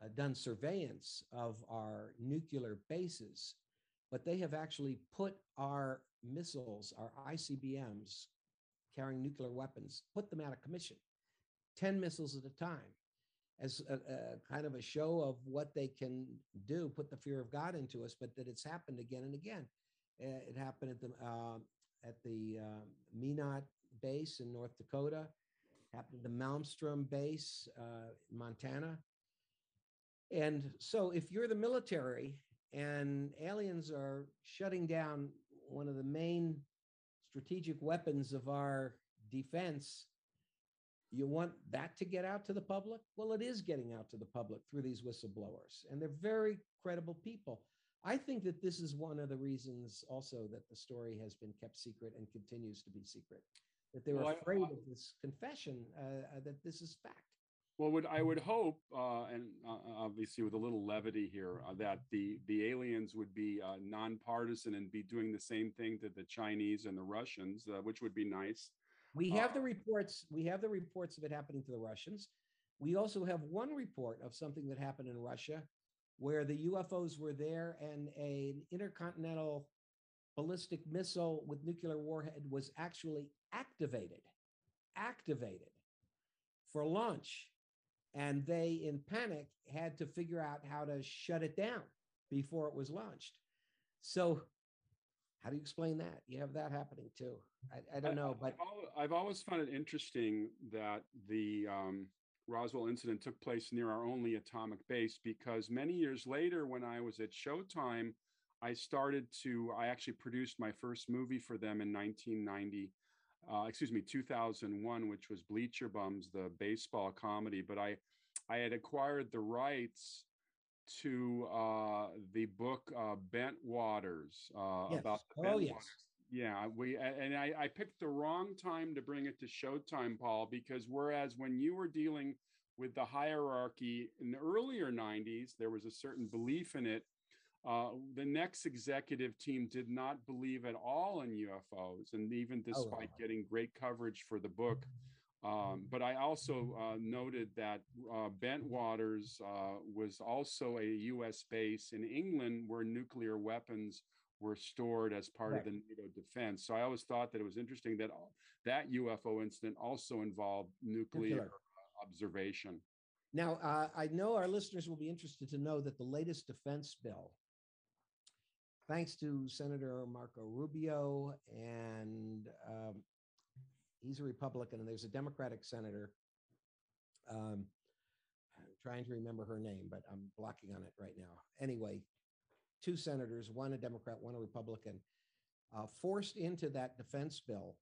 uh, done surveillance of our nuclear bases but they have actually put our missiles, our ICBMs carrying nuclear weapons, put them out of commission, 10 missiles at a time, as a, a kind of a show of what they can do, put the fear of God into us, but that it's happened again and again. Uh, it happened at the, uh, at the uh, Minot base in North Dakota, happened at the Malmstrom base uh, in Montana. And so if you're the military and aliens are shutting down one of the main strategic weapons of our defense you want that to get out to the public? Well it is getting out to the public through these whistleblowers and they're very credible people. I think that this is one of the reasons also that the story has been kept secret and continues to be secret that they were Well, afraid I- of this confession uh, uh, that this is fact. Well, would I would hope, uh, and uh, obviously with a little levity here, uh, that the the aliens would be uh, nonpartisan and be doing the same thing to the Chinese and the Russians, uh, which would be nice. We have the Uh, reports. We have the reports of it happening to the Russians. We also have one report of something that happened in Russia where the UFOs were there and an intercontinental ballistic missile with nuclear warhead was actually activated, activated for launch. And they, in panic, had to figure out how to shut it down before it was launched. So, how do you explain that? You have that happening too. I, I don't know, but I've, always found it interesting that the um, Roswell incident took place near our only atomic base because many years later, when I was at Showtime, I started to, I actually produced my first movie for them in 1990. Uh, excuse me, 2001, which was Bleacher Bums, the baseball comedy. But I, I had acquired the rights to uh, the book uh, Bentwaters uh, Yes. about the Oh, yes. Waters. Yeah, we and I, I picked the wrong time to bring it to Showtime, Paul, because whereas when you were dealing with the hierarchy in the earlier 90s, there was a certain belief in it. Uh, the next executive team did not believe at all in UFOs, and even Oh, despite getting great coverage for the book. Um, but I also uh, noted that uh, Bentwaters uh, was also a U.S. base in England where nuclear weapons were stored as part Right. of the NATO defense. So I always thought that it was interesting that that UFO incident also involved nuclear, Nuclear. observation. Now, uh, I know our listeners will be interested to know that the latest defense bill, thanks to Senator Marco Rubio, and um, he's a Republican, and there's a Democratic senator. Um, I'm trying to remember her name, but I'm blocking on it right now. Anyway, two senators, one a Democrat, one a Republican, uh, forced into that defense bill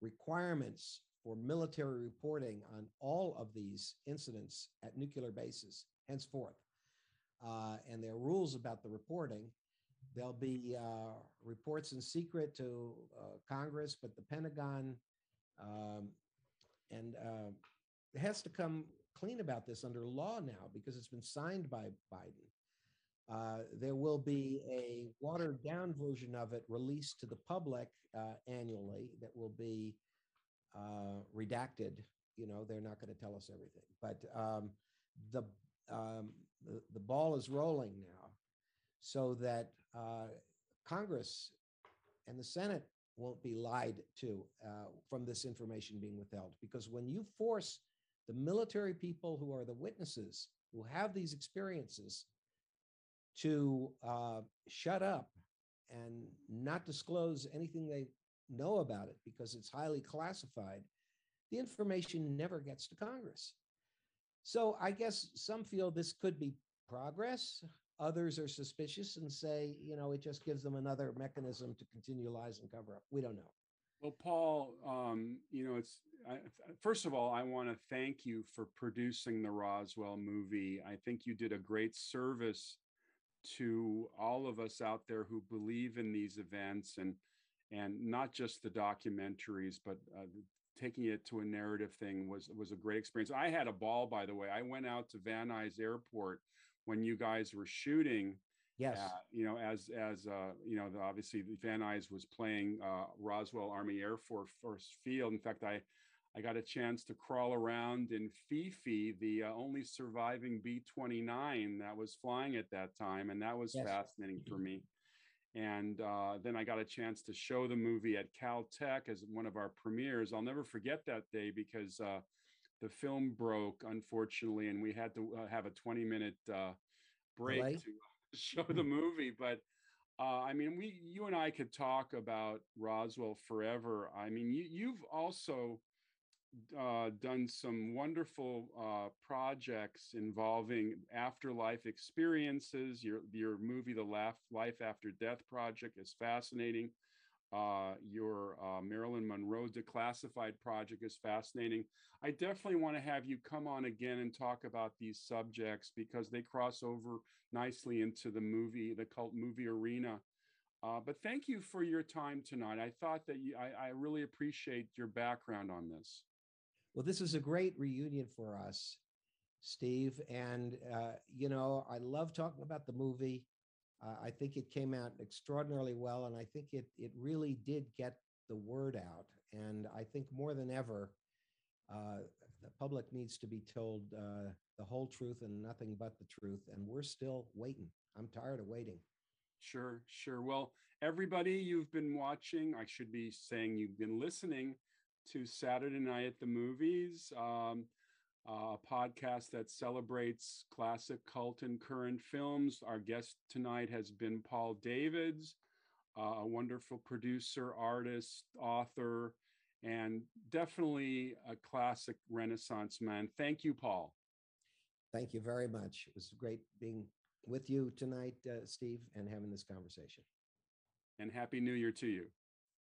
requirements for military reporting on all of these incidents at nuclear bases henceforth. Uh, and there are rules about the reporting. There'll be uh, reports in secret to uh, Congress, but the Pentagon um, and uh, it has to come clean about this under law now because it's been signed by Biden. Uh, there will be a watered down version of it released to the public uh, annually that will be uh, redacted. You know, they're not going to tell us everything, but um, the, um, the, the ball is rolling now, so that uh, Congress and the Senate won't be lied to uh, from this information being withheld. Because when you force the military people who are the witnesses who have these experiences to uh, shut up and not disclose anything they know about it because it's highly classified, the information never gets to Congress. So I guess some feel this could be progress. Others are suspicious and say, you know, it just gives them another mechanism to continue lies and cover up. We don't know. Well, Paul, um, you know, it's I, first of all, I want to thank you for producing the Roswell movie. I think you did a great service to all of us out there who believe in these events and and not just the documentaries, but uh, taking it to a narrative thing was was a great experience. I had a ball, by the way. I went out to Van Nuys Airport when you guys were shooting. Yes. Uh, you know, as as uh, you know, the, obviously Van Nuys was playing uh, Roswell Army Air Force Field. In fact, I I got a chance to crawl around in Phi, the uh, only surviving B 29 that was flying at that time. And that was yes. fascinating for me. And uh, then I got a chance to show the movie at Caltech as one of our premieres. I'll never forget that day because uh, the film broke, unfortunately, and we had to uh, have a 20 minute uh, break to show the movie. But uh, I mean, we, you and I could talk about Roswell forever. I mean, you, you've also uh, done some wonderful uh, projects involving afterlife experiences. Your your movie, The Life After Death Project, is fascinating. Uh, your uh, Marilyn Monroe Declassified project is fascinating. I definitely want to have you come on again and talk about these subjects because they cross over nicely into the movie, the cult movie arena. Uh, but thank you for your time tonight. I thought that you, I, I really appreciate your background on this. Well, this is a great reunion for us, Steve. And, uh, you know, I love talking about the movie. Uh, I think it came out extraordinarily well. And I think it, it really did get the word out. And I think more than ever, uh, the public needs to be told uh, the whole truth and nothing but the truth. And we're still waiting. I'm tired of waiting. Sure, sure. Well, everybody, you've been watching, I should be saying you've been listening to Saturday Night at the Movies, um, a podcast that celebrates classic cult and current films. Our guest tonight has been Paul Davids, uh, a wonderful producer, artist, author, and definitely a classic Renaissance man. Thank you, Paul. Thank you very much. It was great being with you tonight, uh, Steve, and having this conversation. And Happy New Year to you.